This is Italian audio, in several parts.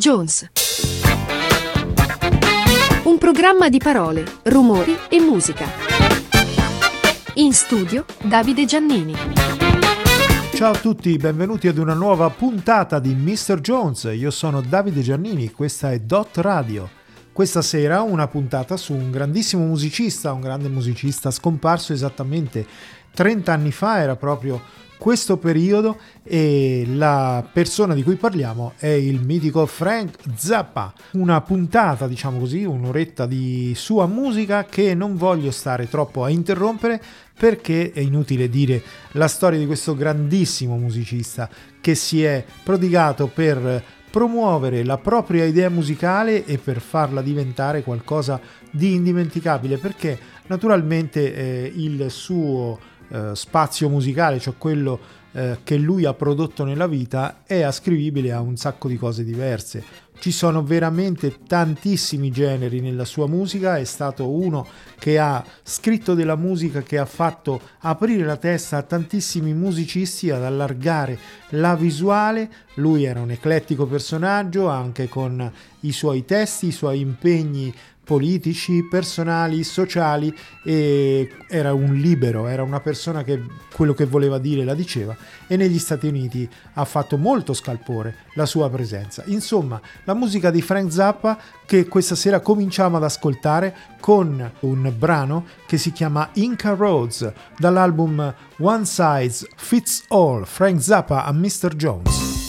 Jones. Un programma di parole, rumori e musica. In studio Davide Giannini. Ciao a tutti, benvenuti ad una nuova puntata di Mr. Jones. Io sono Davide Giannini, questa è Dot Radio. Questa sera una puntata su un grandissimo musicista, un grande musicista scomparso esattamente 30 anni fa, era proprio questo periodo e la persona di cui parliamo è il mitico Frank Zappa. Una puntata, diciamo così, un'oretta di sua musica che non voglio stare troppo a interrompere perché è inutile dire la storia di questo grandissimo musicista che si è prodigato per promuovere la propria idea musicale e per farla diventare qualcosa di indimenticabile perché naturalmente eh, il suo eh, spazio musicale, cioè quello eh, che lui ha prodotto nella vita, è ascrivibile a un sacco di cose diverse. Ci sono veramente tantissimi generi nella sua musica, è stato uno che ha scritto della musica che ha fatto aprire la testa a tantissimi musicisti ad allargare la visuale. Lui era un eclettico personaggio anche con i suoi testi, i suoi impegni politici, personali, sociali e era un libero, era una persona che quello che voleva dire la diceva e negli Stati Uniti ha fatto molto scalpore la sua presenza. Insomma, la musica di Frank Zappa che questa sera cominciamo ad ascoltare con un brano che si chiama Inca Roads dall'album One Size Fits All, Frank Zappa a Mr. Jones.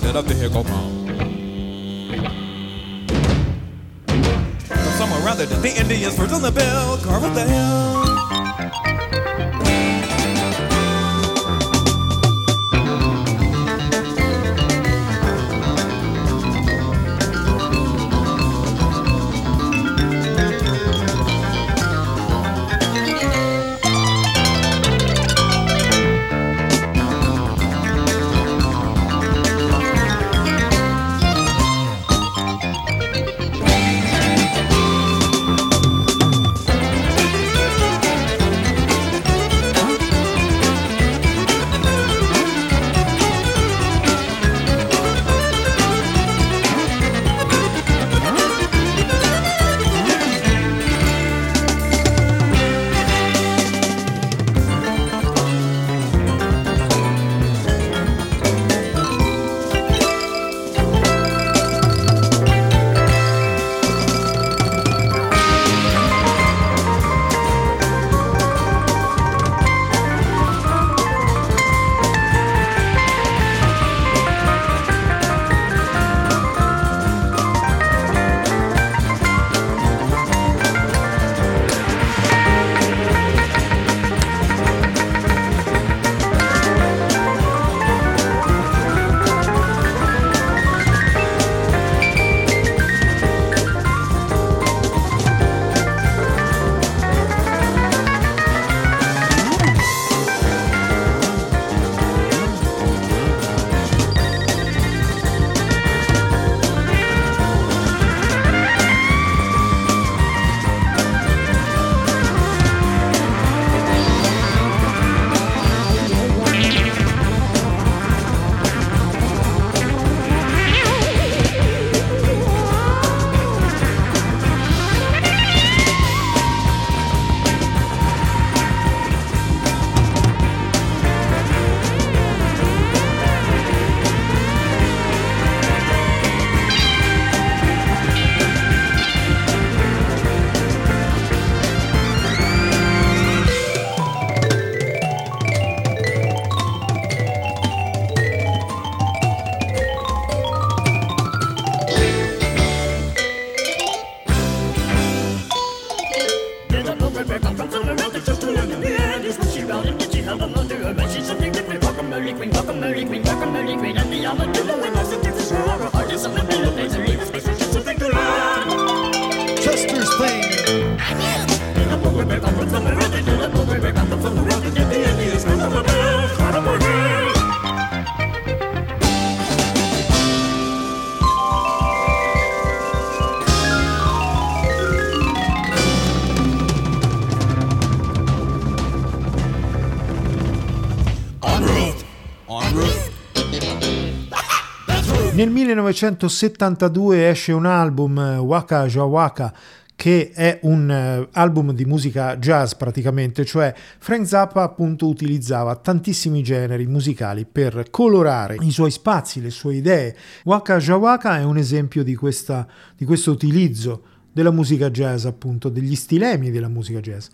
something that up the here go. Nel 1972 esce un album, eh, Waka Jawaka, che è un eh, album di musica jazz praticamente, cioè Frank Zappa appunto utilizzava tantissimi generi musicali per colorare i suoi spazi, le sue idee. Waka Jawaka è un esempio di, questa, di questo utilizzo della musica jazz, appunto, degli stilemi della musica jazz.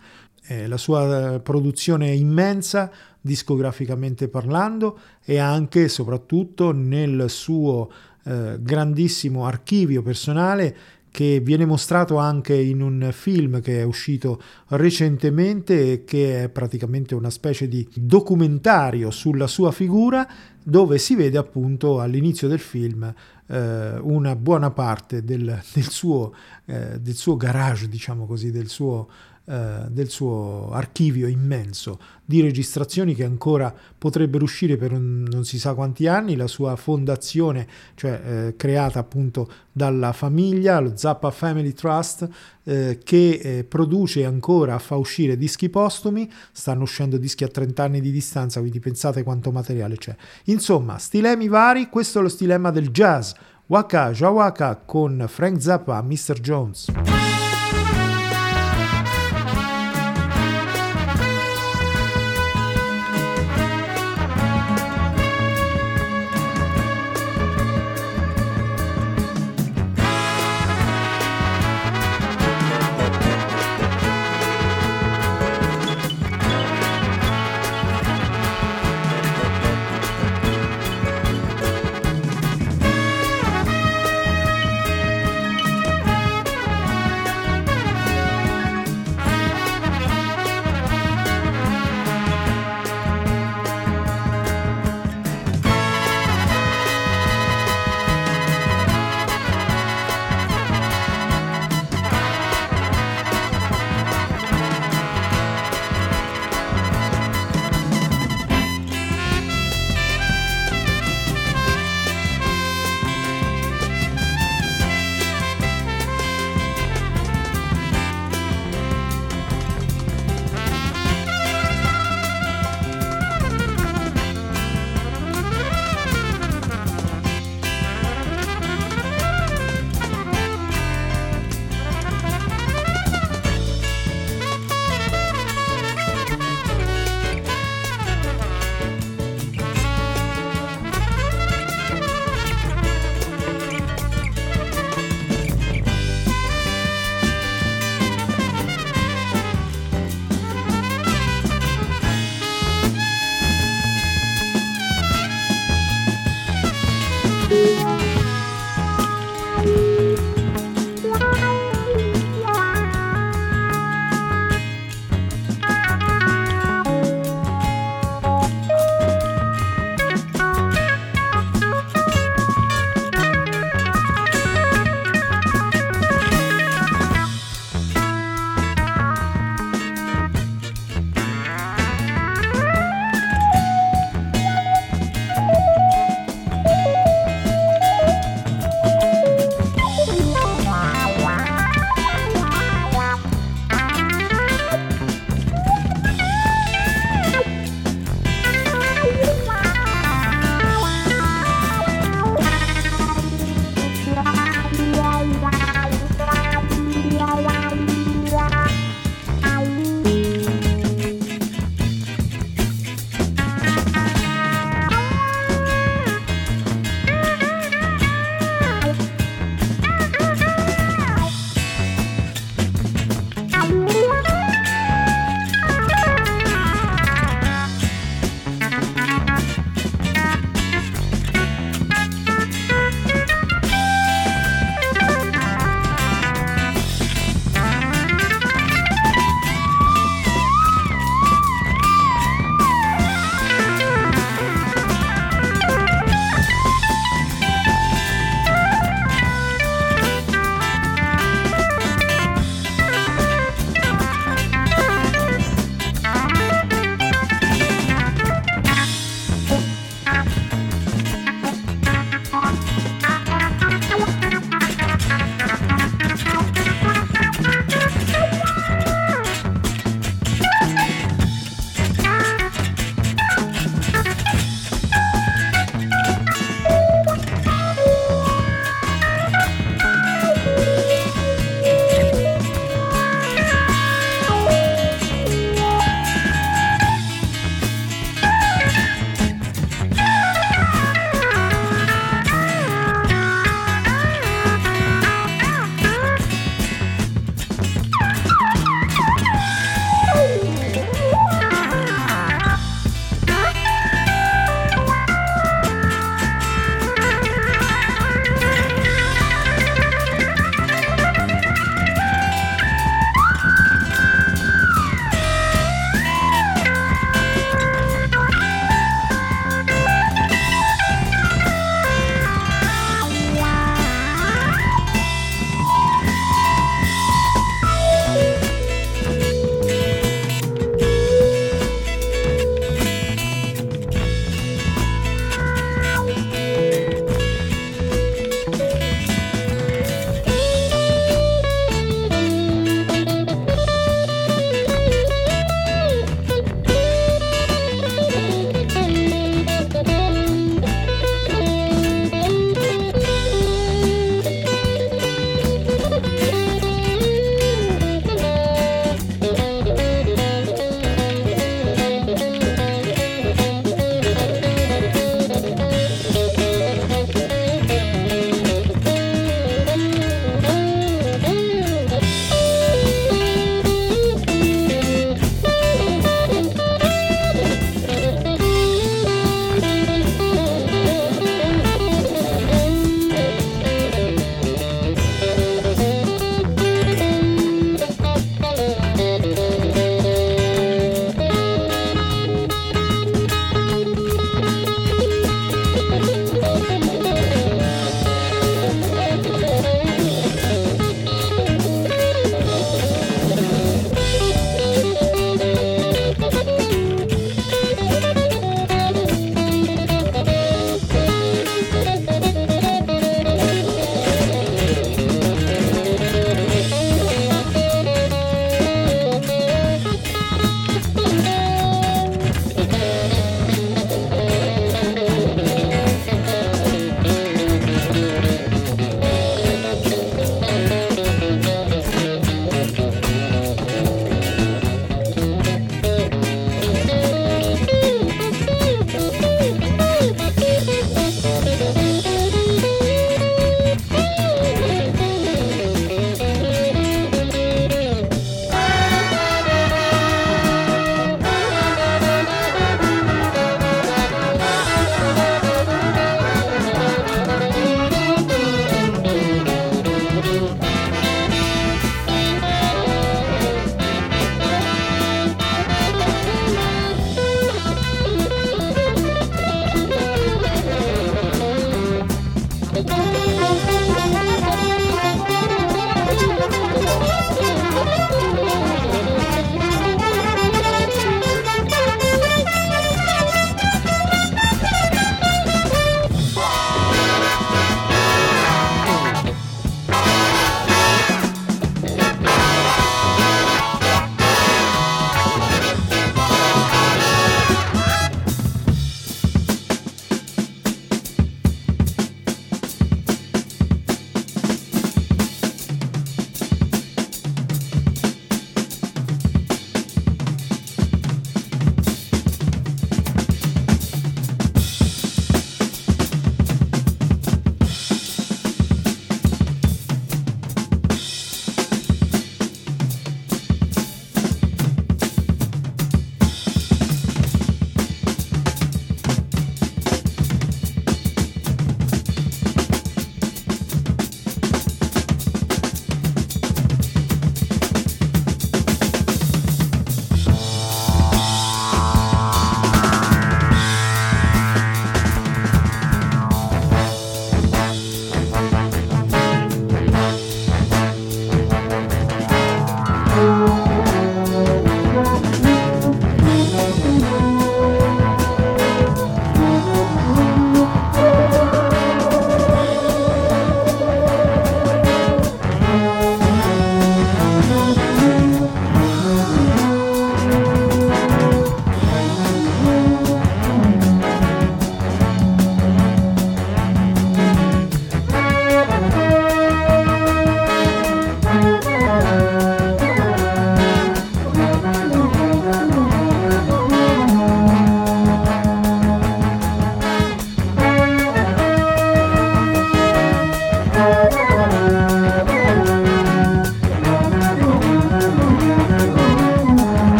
Eh, la sua eh, produzione è immensa, discograficamente parlando, e anche e soprattutto nel suo eh, grandissimo archivio personale che viene mostrato anche in un film che è uscito recentemente e che è praticamente una specie di documentario sulla sua figura dove si vede appunto all'inizio del film eh, una buona parte del, del, suo, eh, del suo garage, diciamo così, del suo eh, del suo archivio immenso di registrazioni che ancora potrebbero uscire per un, non si sa quanti anni, la sua fondazione, cioè eh, creata appunto dalla famiglia, lo Zappa Family Trust, eh, che eh, produce ancora, fa uscire dischi postumi, stanno uscendo dischi a 30 anni di distanza, quindi pensate quanto materiale c'è. Insomma, stilemi vari, questo è lo stilema del jazz. Waka Jawaka con Frank Zappa, Mr. Jones.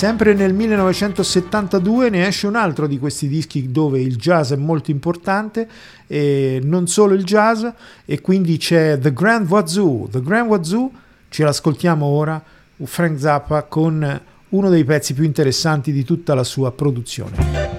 Sempre nel 1972 ne esce un altro di questi dischi dove il jazz è molto importante, e non solo il jazz, e quindi c'è The Grand Wazoo. The Grand Wazoo ce l'ascoltiamo ora, Frank Zappa con uno dei pezzi più interessanti di tutta la sua produzione.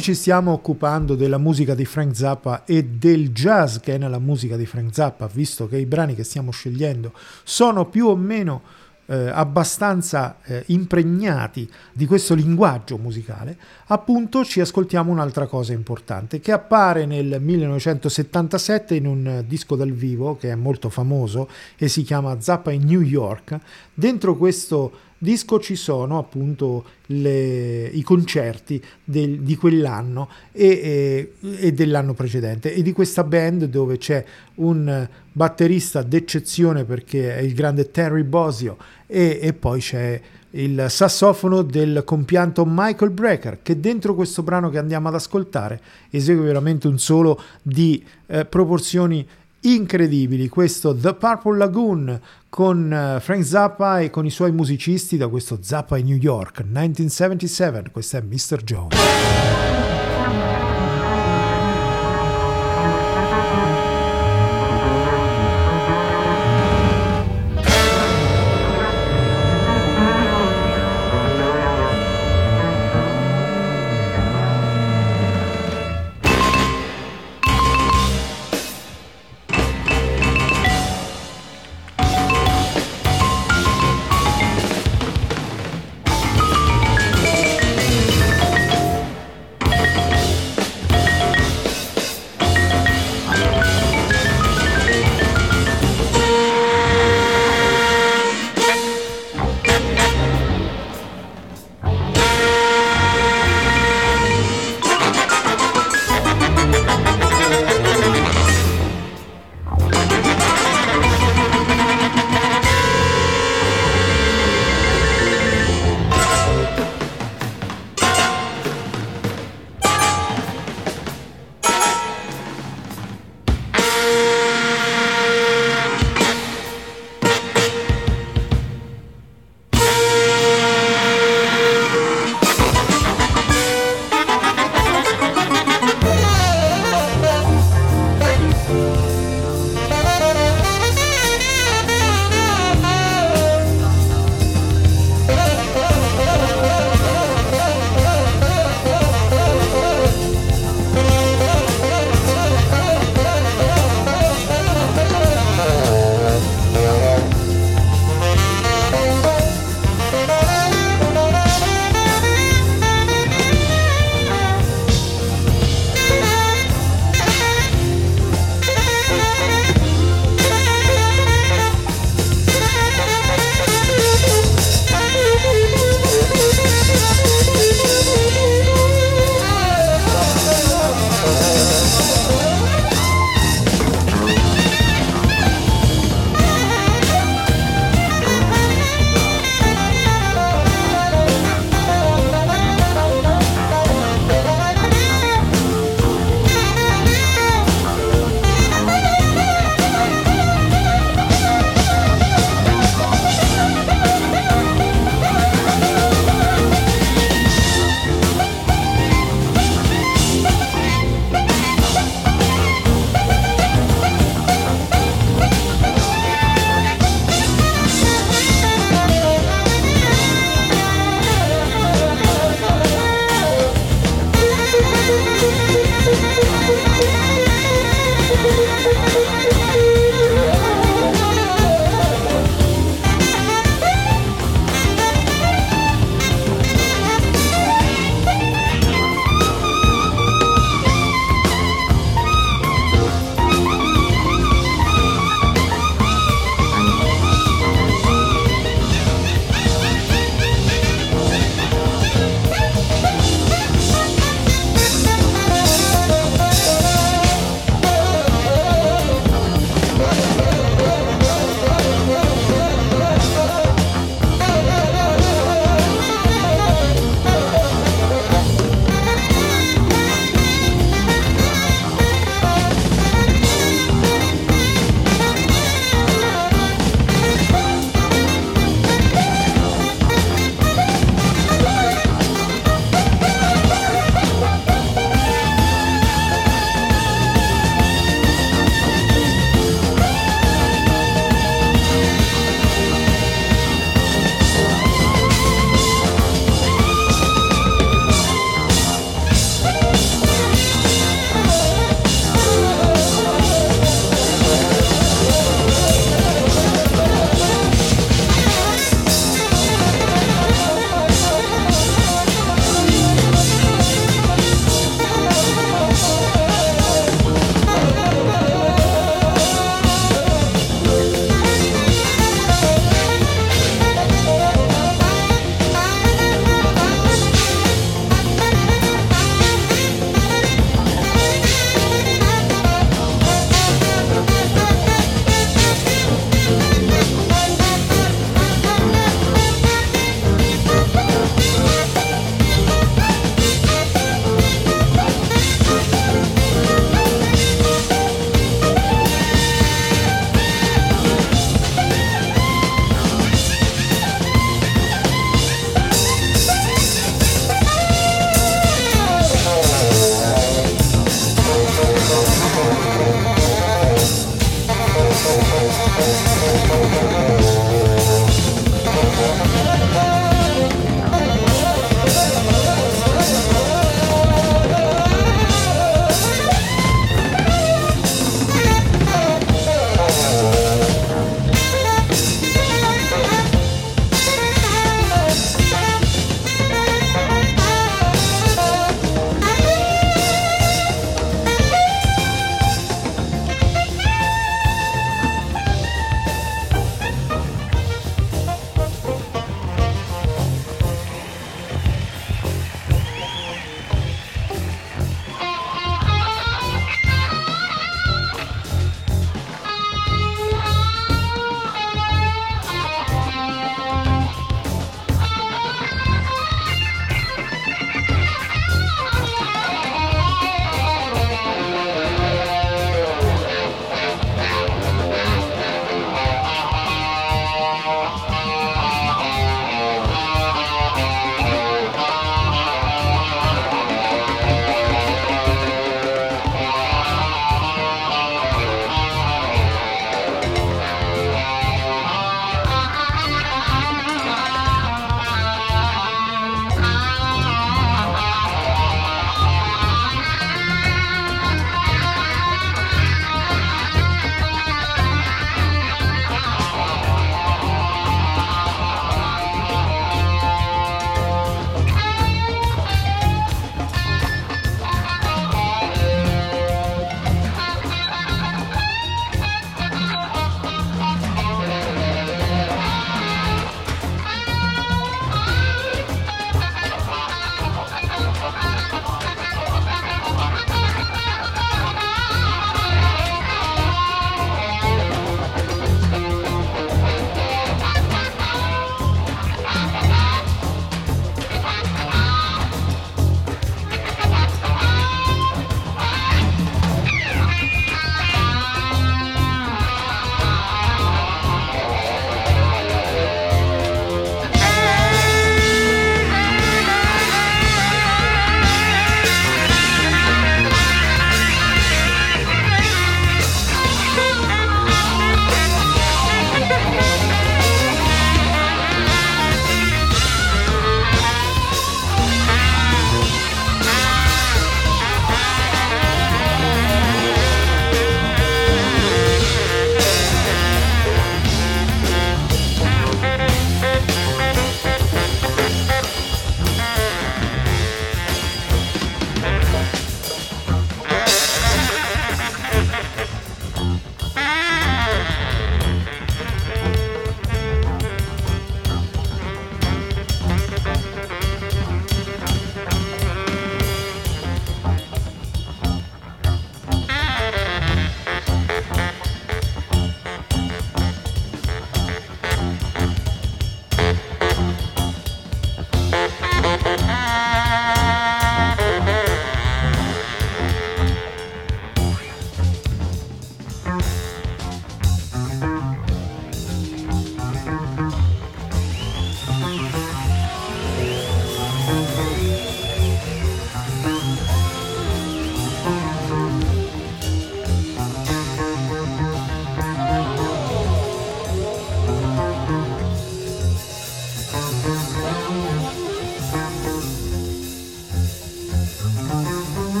Ci stiamo occupando della musica di Frank Zappa e del jazz che è nella musica di Frank Zappa, visto che i brani che stiamo scegliendo sono più o meno eh, abbastanza eh, impregnati di questo linguaggio musicale, appunto ci ascoltiamo un'altra cosa importante che appare nel 1977 in un disco dal vivo che è molto famoso e si chiama Zappa in New York. Dentro questo disco ci sono appunto le, i concerti del, di quell'anno e, e, e, dell'anno precedente. E di questa band dove c'è un batterista d'eccezione perché è il grande Terry Bosio e, e poi c'è il sassofono del compianto Michael Brecker che dentro questo brano che andiamo ad ascoltare esegue veramente un solo di eh, proporzioni incredibili. Questo The Purple Lagoon con eh, Frank Zappa e con i suoi musicisti da questo Zappa in New York 1977. Questo è Mr. Jones.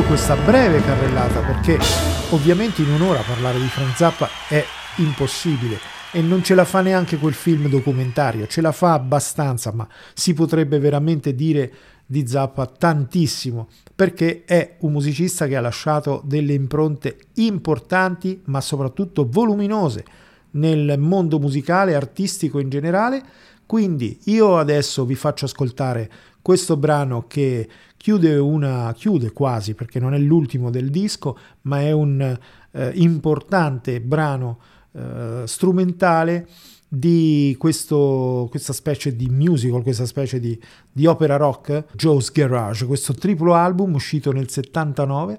Concludo questa breve carrellata perché ovviamente in un'ora parlare di Frank Zappa è impossibile e non ce la fa neanche quel film documentario, ce la fa abbastanza, ma si potrebbe veramente dire di Zappa tantissimo perché è un musicista che ha lasciato delle impronte importanti ma soprattutto voluminose nel mondo musicale, artistico in generale. Quindi io adesso vi faccio ascoltare questo brano che chiude una chiude quasi perché non è l'ultimo del disco, ma è un eh, importante brano eh, strumentale di questo, questa specie di musical, questa specie di, di, opera rock, Joe's Garage, questo triplo album uscito nel 79,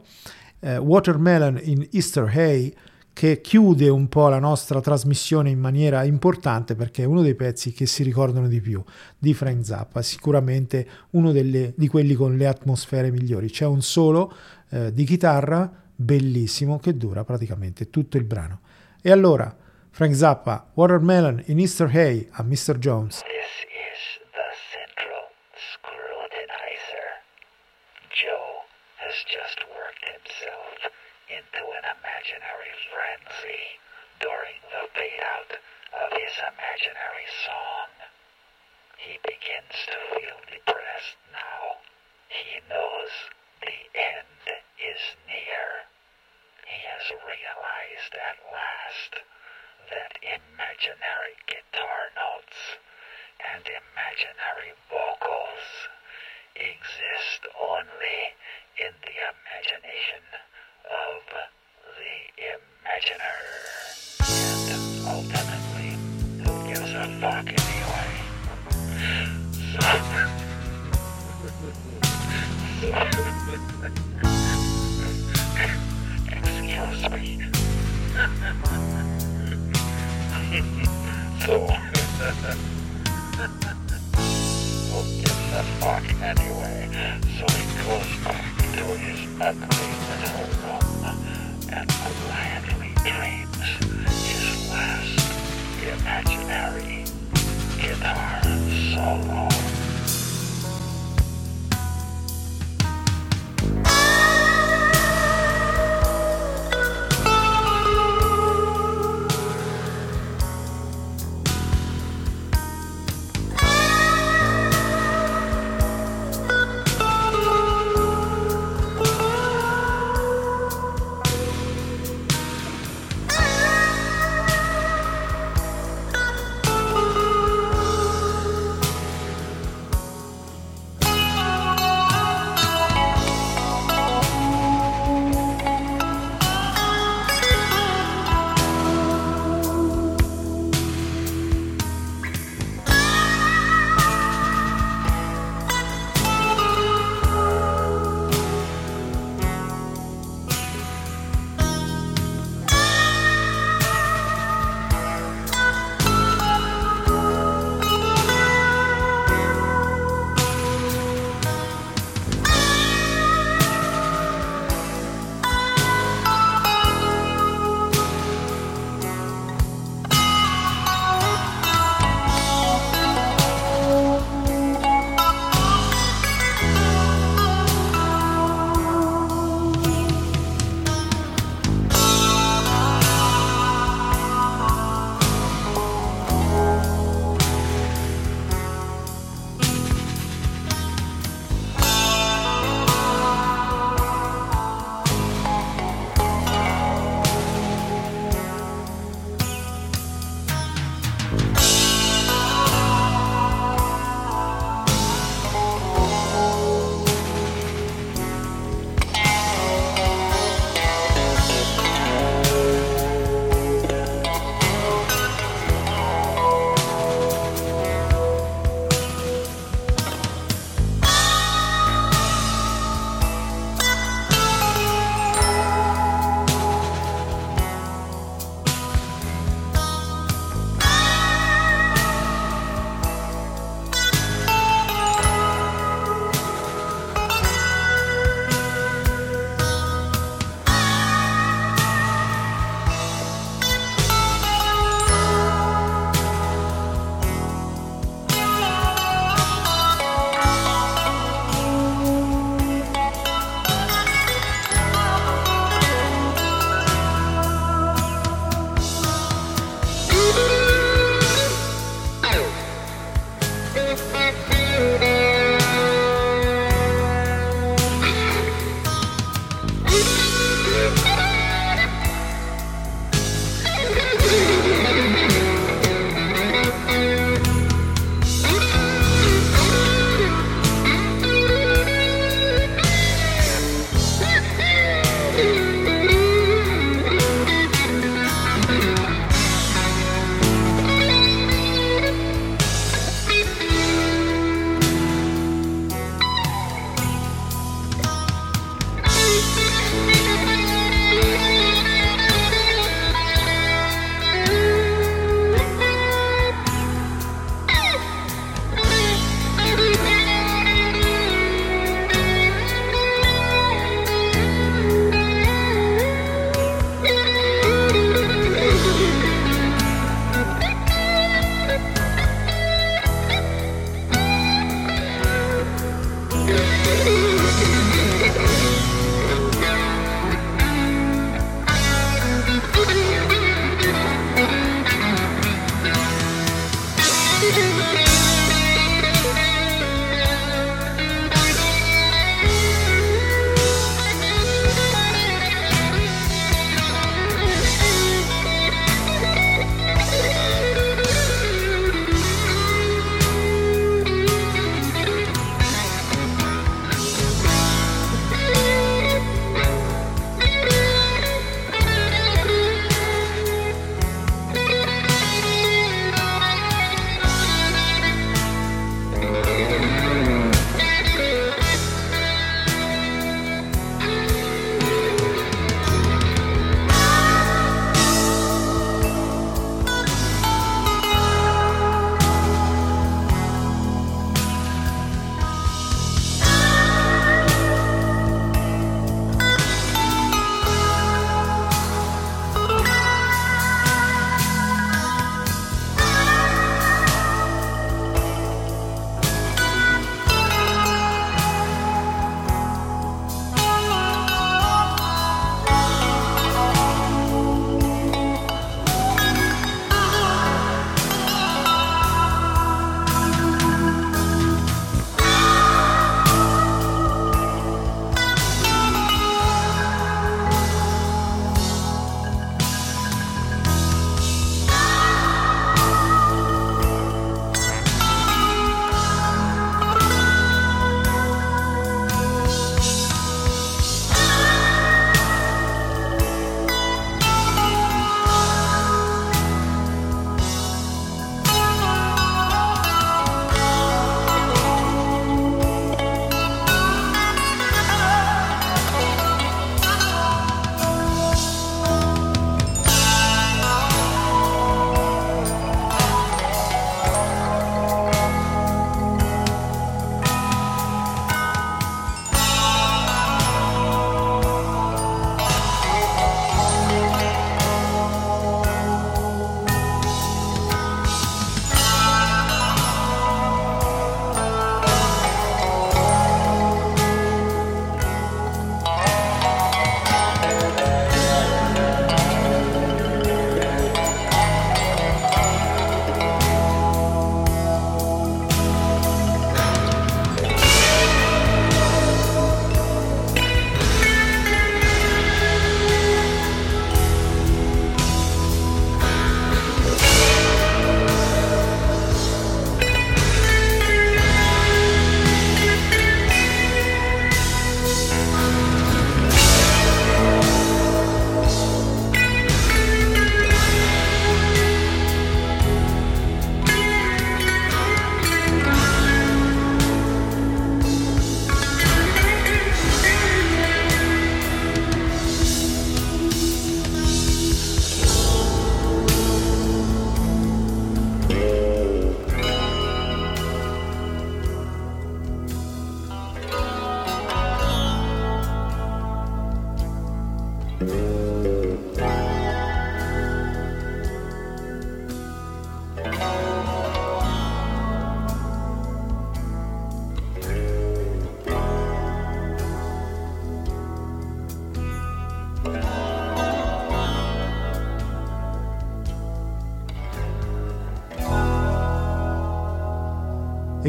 eh, Watermelon in Easter Hay, che chiude un po' la nostra trasmissione in maniera importante perché è uno dei pezzi che si ricordano di più di Frank Zappa, sicuramente uno delle, di quelli con le atmosfere migliori. C'è un solo eh, di chitarra bellissimo che dura praticamente tutto il brano. E allora, Frank Zappa, Watermelon in Easter Hay a Mr. Jones. This is the central scrutinizer. Joe has just worked himself into an imaginary out of his imaginary song. He begins to feel depressed now. He knows the end is near. He has realized at last that imaginary guitar notes and imaginary vocals exist only in the imagination of the imaginer. Fuck anyway? Excuse me. so, who gives a fuck anyway? So he goes back to his ugly little room and quietly dreams his last imaginary guitar solo.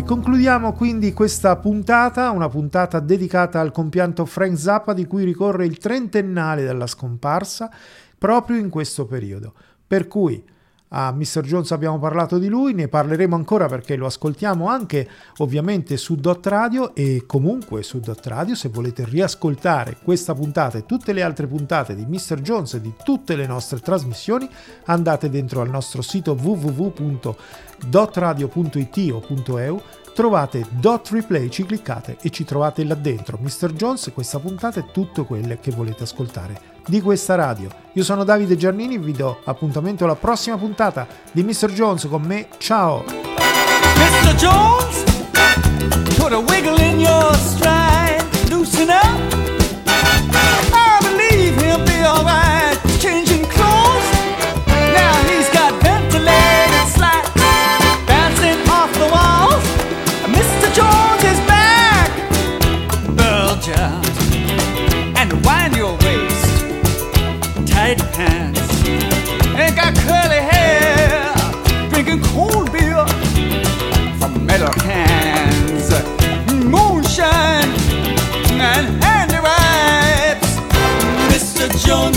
Concludiamo quindi questa puntata, una puntata dedicata al compianto Frank Zappa di cui ricorre il trentennale della scomparsa proprio in questo periodo. Per cui a Mr. Jones abbiamo parlato di lui, ne parleremo ancora perché lo ascoltiamo anche ovviamente su Dot Radio e comunque su Dot Radio se volete riascoltare questa puntata e tutte le altre puntate di Mr. Jones e di tutte le nostre trasmissioni andate dentro al nostro sito www.dotradio.it o .eu trovate Dot Replay, ci cliccate e ci trovate là dentro. Mr. Jones, questa puntata e tutto quello che volete ascoltare di questa radio. Io sono Davide Giannini, vi do appuntamento alla prossima puntata di Mr. Jones con me. Ciao! Mr. Jones, put a wiggle in your stride, loosen up.